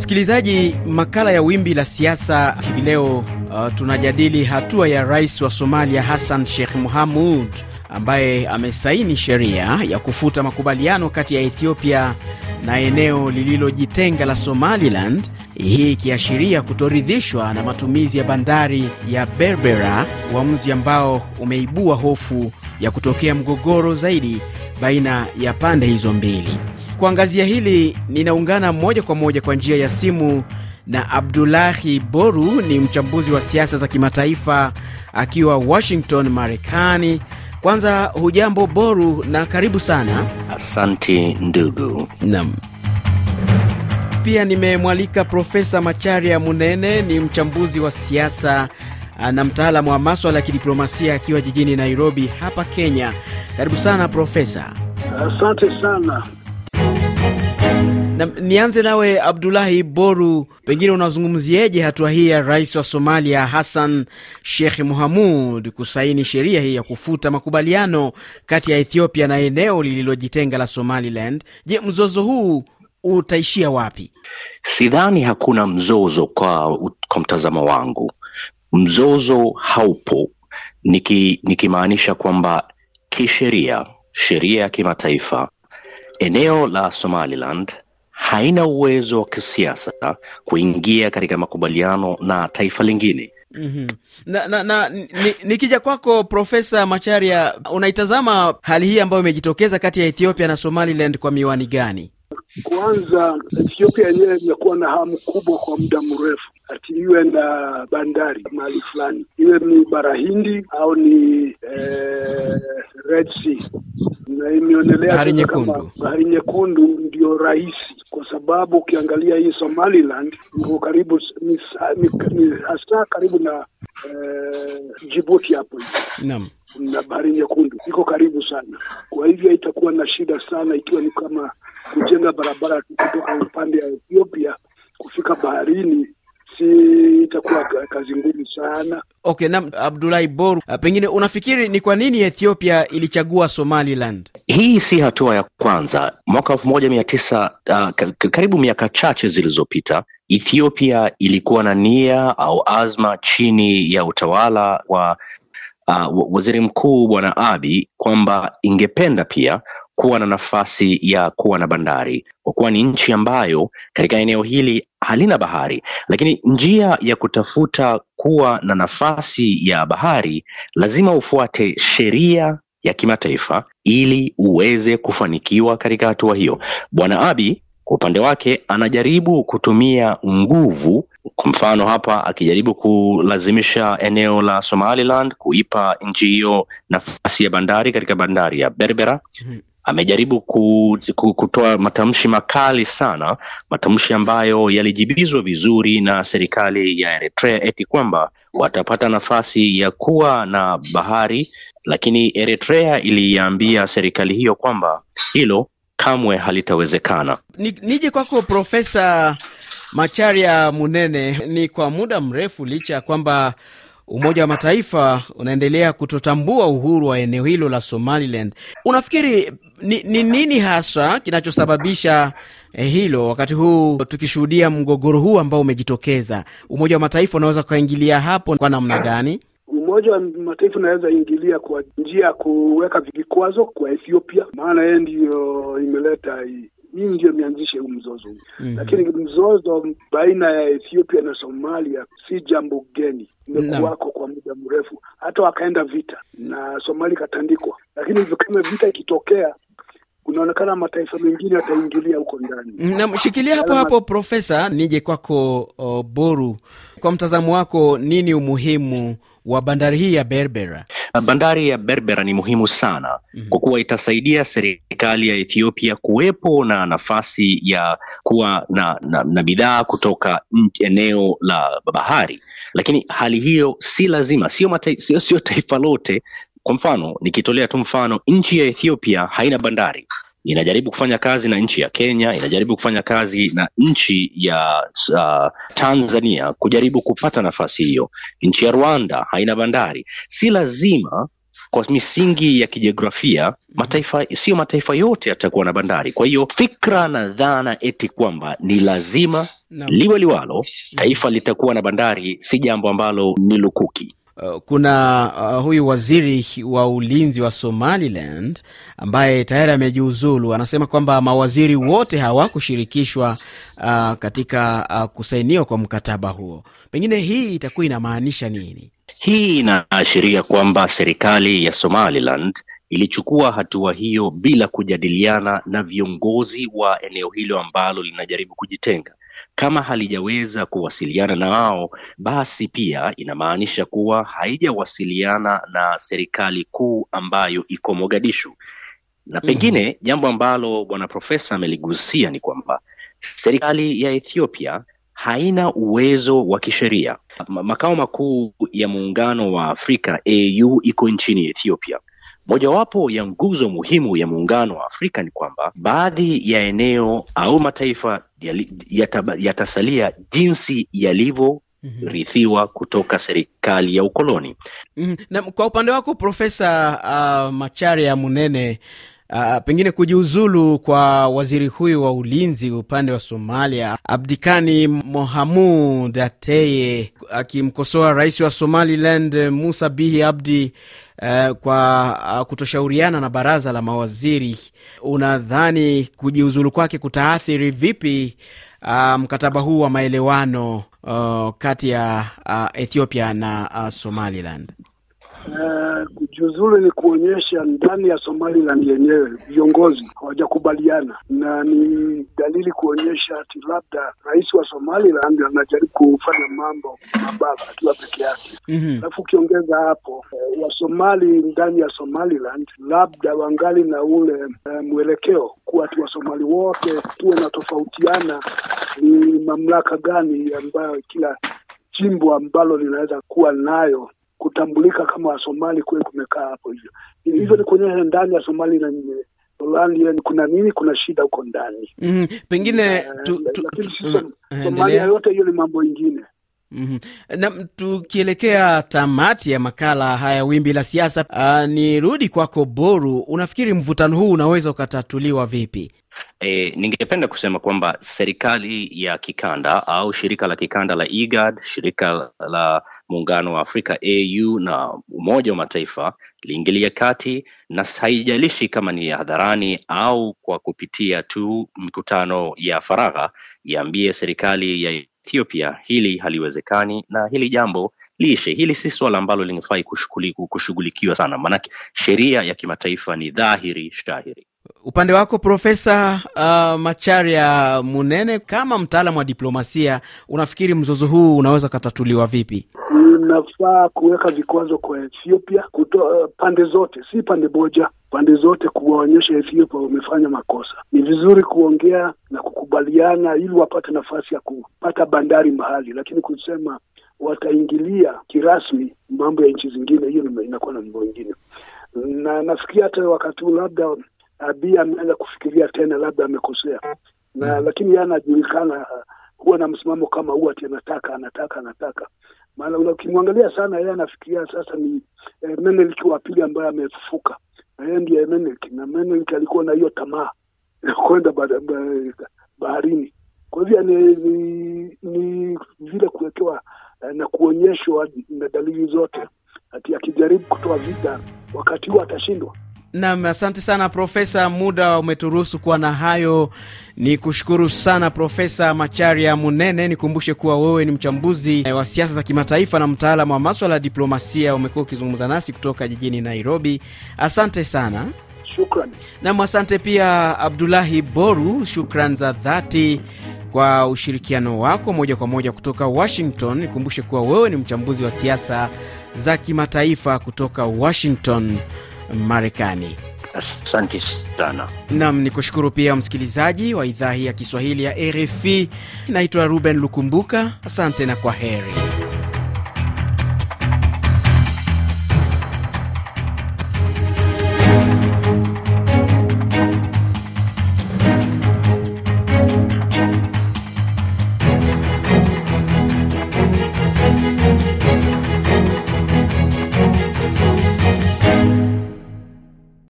Msikilizaji, makala ya Wimbi la Siasa hivi leo uh, tunajadili hatua ya rais wa Somalia Hassan Sheikh Mohamud ambaye amesaini sheria ya kufuta makubaliano kati ya Ethiopia na eneo lililojitenga la Somaliland, hii ikiashiria kutoridhishwa na matumizi ya bandari ya Berbera, uamuzi ambao umeibua hofu ya kutokea mgogoro zaidi baina ya pande hizo mbili. Kuangazia hili ninaungana moja kwa moja kwa njia ya simu na Abdulahi Boru, ni mchambuzi wa siasa za kimataifa akiwa Washington, Marekani. Kwanza hujambo Boru na karibu sana. Asanti ndugu. Naam. Pia nimemwalika Profesa Macharia Munene, ni mchambuzi wa siasa na mtaalamu wa maswala ya kidiplomasia akiwa jijini Nairobi hapa Kenya. Karibu sana Profesa. Asante sana. Na, nianze nawe Abdulahi Boru, pengine unazungumzieje hatua hii ya rais wa Somalia Hassan Sheikh Mohamud kusaini sheria hii ya kufuta makubaliano kati ya Ethiopia na eneo lililojitenga la Somaliland? Je, mzozo huu utaishia wapi? Sidhani hakuna mzozo kwa, kwa mtazamo wangu. Mzozo haupo, nikimaanisha niki kwamba kisheria, sheria ya kimataifa, eneo la Somaliland haina uwezo wa kisiasa kuingia katika makubaliano na taifa lingine. Mm-hmm. Na, na, na nikija ni kwako Profesa Macharia, unaitazama hali hii ambayo imejitokeza kati ya Ethiopia na Somaliland kwa miwani gani? Kwanza, Ethiopia yenyewe imekuwa na hamu kubwa kwa muda mrefu ati iwe na bandari mahali fulani, iwe ni bara Hindi au ni eh, Red Sea, na imeonelea bahari nyekundu. Bahari nyekundu ndio rahisi kwa sababu ukiangalia hii Somaliland iko karibu ni, ni, hasa karibu na eh, Djibouti hapo naam, na bahari nyekundu iko karibu sana. Kwa hivyo itakuwa na shida sana ikiwa ni kama kujenga barabara kutoka upande ya Ethiopia kufika baharini si itakuwa kazi ngumu sana. Okay, na Abdulahi Boru, pengine unafikiri ni kwa nini Ethiopia ilichagua Somaliland? Hii si hatua ya kwanza. Mwaka elfu moja mia tisa uh, karibu miaka chache zilizopita Ethiopia ilikuwa na nia au azma chini ya utawala wa uh, waziri mkuu Bwana Abiy kwamba ingependa pia kuwa na nafasi ya kuwa na bandari kwa kuwa ni nchi ambayo katika eneo hili halina bahari, lakini njia ya kutafuta kuwa na nafasi ya bahari lazima ufuate sheria ya kimataifa ili uweze kufanikiwa katika hatua hiyo. Bwana Abiy kwa upande wake anajaribu kutumia nguvu, kwa mfano hapa akijaribu kulazimisha eneo la Somaliland kuipa nchi hiyo nafasi ya bandari katika bandari ya Berbera. Hmm. Amejaribu kutoa matamshi makali sana, matamshi ambayo yalijibizwa vizuri na serikali ya Eritrea eti kwamba watapata nafasi ya kuwa na bahari, lakini Eritrea iliambia serikali hiyo kwamba hilo kamwe halitawezekana. Ni, nije kwako Profesa Macharia Munene. Ni kwa muda mrefu, licha ya kwamba Umoja wa Mataifa unaendelea kutotambua uhuru wa eneo hilo la Somaliland, unafikiri ni, ni nini hasa kinachosababisha eh, hilo wakati huu tukishuhudia mgogoro huu ambao umejitokeza? Umoja wa Mataifa unaweza ukaingilia hapo kwa namna gani? Umoja wa Mataifa unaweza ingilia kwa njia ya kuweka vikwazo kwa Ethiopia, maana yeye ndiyo imeleta hii hii ndio imeanzisha huu mzozo huu. Mm-hmm. Lakini mzozo baina ya Ethiopia na Somalia si jambo geni, imekuwako kwa muda mrefu, hata wakaenda vita na Somalia ikatandikwa. Lakini kama vita ikitokea unaonekana mataifa mengine yataingilia huko ndani. Namshikilia hapo hapo, Profesa, nije kwako uh, Boru, kwa mtazamo wako, nini umuhimu wa bandari hii ya Berbera? Bandari ya Berbera ni muhimu sana mm -hmm. kwa kuwa itasaidia serikali ya Ethiopia kuwepo na nafasi ya kuwa na, na, na bidhaa kutoka eneo la bahari, lakini hali hiyo si lazima, sio sio sio taifa lote. Kwa mfano nikitolea tu mfano, nchi ya Ethiopia haina bandari inajaribu kufanya kazi na nchi ya Kenya, inajaribu kufanya kazi na nchi ya uh, Tanzania kujaribu kupata nafasi hiyo. Nchi ya Rwanda haina bandari. Si lazima kwa misingi ya kijiografia mataifa sio mataifa yote yatakuwa na bandari. Kwa hiyo fikra na dhana eti kwamba ni lazima no. liwe liwalo taifa litakuwa na bandari si jambo ambalo ni lukuki. Uh, kuna uh, huyu waziri wa ulinzi wa Somaliland ambaye tayari amejiuzulu, anasema kwamba mawaziri wote hawakushirikishwa uh, katika uh, kusainiwa kwa mkataba huo. Pengine hii itakuwa inamaanisha nini? Hii inaashiria kwamba serikali ya Somaliland ilichukua hatua hiyo bila kujadiliana na viongozi wa eneo hilo ambalo linajaribu kujitenga. Kama halijaweza kuwasiliana na wao, basi pia inamaanisha kuwa haijawasiliana na serikali kuu ambayo iko Mogadishu. Na pengine jambo ambalo bwana profesa ameligusia ni kwamba serikali ya Ethiopia haina uwezo wa kisheria. Makao makuu ya muungano wa Afrika AU iko nchini Ethiopia. Mojawapo ya nguzo muhimu ya muungano wa Afrika ni kwamba baadhi ya eneo au mataifa yatasalia jinsi yalivyorithiwa kutoka serikali ya ukoloni. Mm, na kwa upande wako Profesa uh, Macharia Munene, uh, pengine kujiuzulu kwa waziri huyu wa ulinzi upande wa Somalia Abdikani Mohamud Ateye akimkosoa rais wa Somaliland Musa Bihi Abdi uh, kwa uh, kutoshauriana na baraza la mawaziri, unadhani kujiuzulu kwake kutaathiri vipi uh, mkataba huu wa maelewano uh, kati ya uh, Ethiopia na uh, Somaliland? Eh, kujiuzulu ni kuonyesha ndani ya Somaliland yenyewe viongozi hawajakubaliana, na ni dalili kuonyesha ati labda rais wa Somaliland anajaribu kufanya mambo mabaya akiwa peke yake. Mhm. Alafu ukiongeza hapo eh, Wasomali ndani ya Somaliland labda wangali na ule eh, mwelekeo kuwa ati Wasomali wote tuwe na tofautiana ni mamlaka gani ambayo kila jimbo ambalo linaweza kuwa nayo kutambulika kama Wasomali kule kumekaa hapo hivyo. Hivyo ni kuonyesha ndani ya Somali na Somaliland kuna nini, kuna shida huko ndani. Pengine tu, tu, tu, mm, eh, Somalia yote hiyo ni mambo ingine. Mhm. Na tukielekea tamati ya makala haya wimbi la siasa, uh, nirudi kwako Boru, unafikiri mvutano huu unaweza ukatatuliwa vipi? E, ningependa kusema kwamba serikali ya kikanda au shirika la kikanda la IGAD, shirika la muungano wa Afrika AU na Umoja wa Mataifa liingilia kati, na haijalishi kama ni hadharani au kwa kupitia tu mikutano ya faragha, iambie serikali ya Ethiopia hili haliwezekani na hili jambo liishe. Hili si suala ambalo linafai kushughulikiwa sana, maanake sheria ya kimataifa ni dhahiri shahiri. Upande wako Profesa uh, Macharia Munene, kama mtaalamu wa diplomasia, unafikiri mzozo huu unaweza ukatatuliwa vipi? Inafaa kuweka vikwazo kwa Ethiopia kuto, pande zote, si pande moja, pande zote, kuwaonyesha Ethiopia wamefanya makosa. Ni vizuri kuongea na kukubaliana ili wapate nafasi ya kupata bandari mahali, lakini kusema wataingilia kirasmi mambo ya nchi zingine, hiyo inakuwa na mambo ingine, na nafikiri hata wakati huu labda Abiy ameanza kufikiria tena, labda amekosea. Na lakini yeye anajulikana huwa na msimamo kama huwa ati anataka anataka anataka. Maana ukimwangalia sana yeye anafikiria sasa ni eh, Menelik wa pili ambaye amefufuka. Na yeye ndiye Menelik na Menelik alikuwa na hiyo tamaa ya kwenda ba- ba- baharini. Kwa hivyo ni, ni, ni vile kuwekewa eh, na kuonyeshwa na dalili zote ati akijaribu kutoa vita wakati huo atashindwa Nam, asante sana Profesa, muda umeturuhusu kuwa na hayo. Ni kushukuru sana Profesa Macharia Munene. Nikumbushe kuwa wewe ni mchambuzi wa siasa za kimataifa na mtaalamu wa maswala ya diplomasia. Umekuwa ukizungumza nasi kutoka jijini Nairobi. Asante sana. Nam, asante pia Abdulahi Boru, shukran za dhati kwa ushirikiano wako moja kwa moja kutoka Washington. Nikumbushe kuwa wewe ni mchambuzi wa siasa za kimataifa kutoka Washington, Marekani. Asante sana. Nam ni kushukuru pia msikilizaji wa idhaa hii ya Kiswahili ya RFI. Naitwa Ruben Lukumbuka, asante na kwa heri.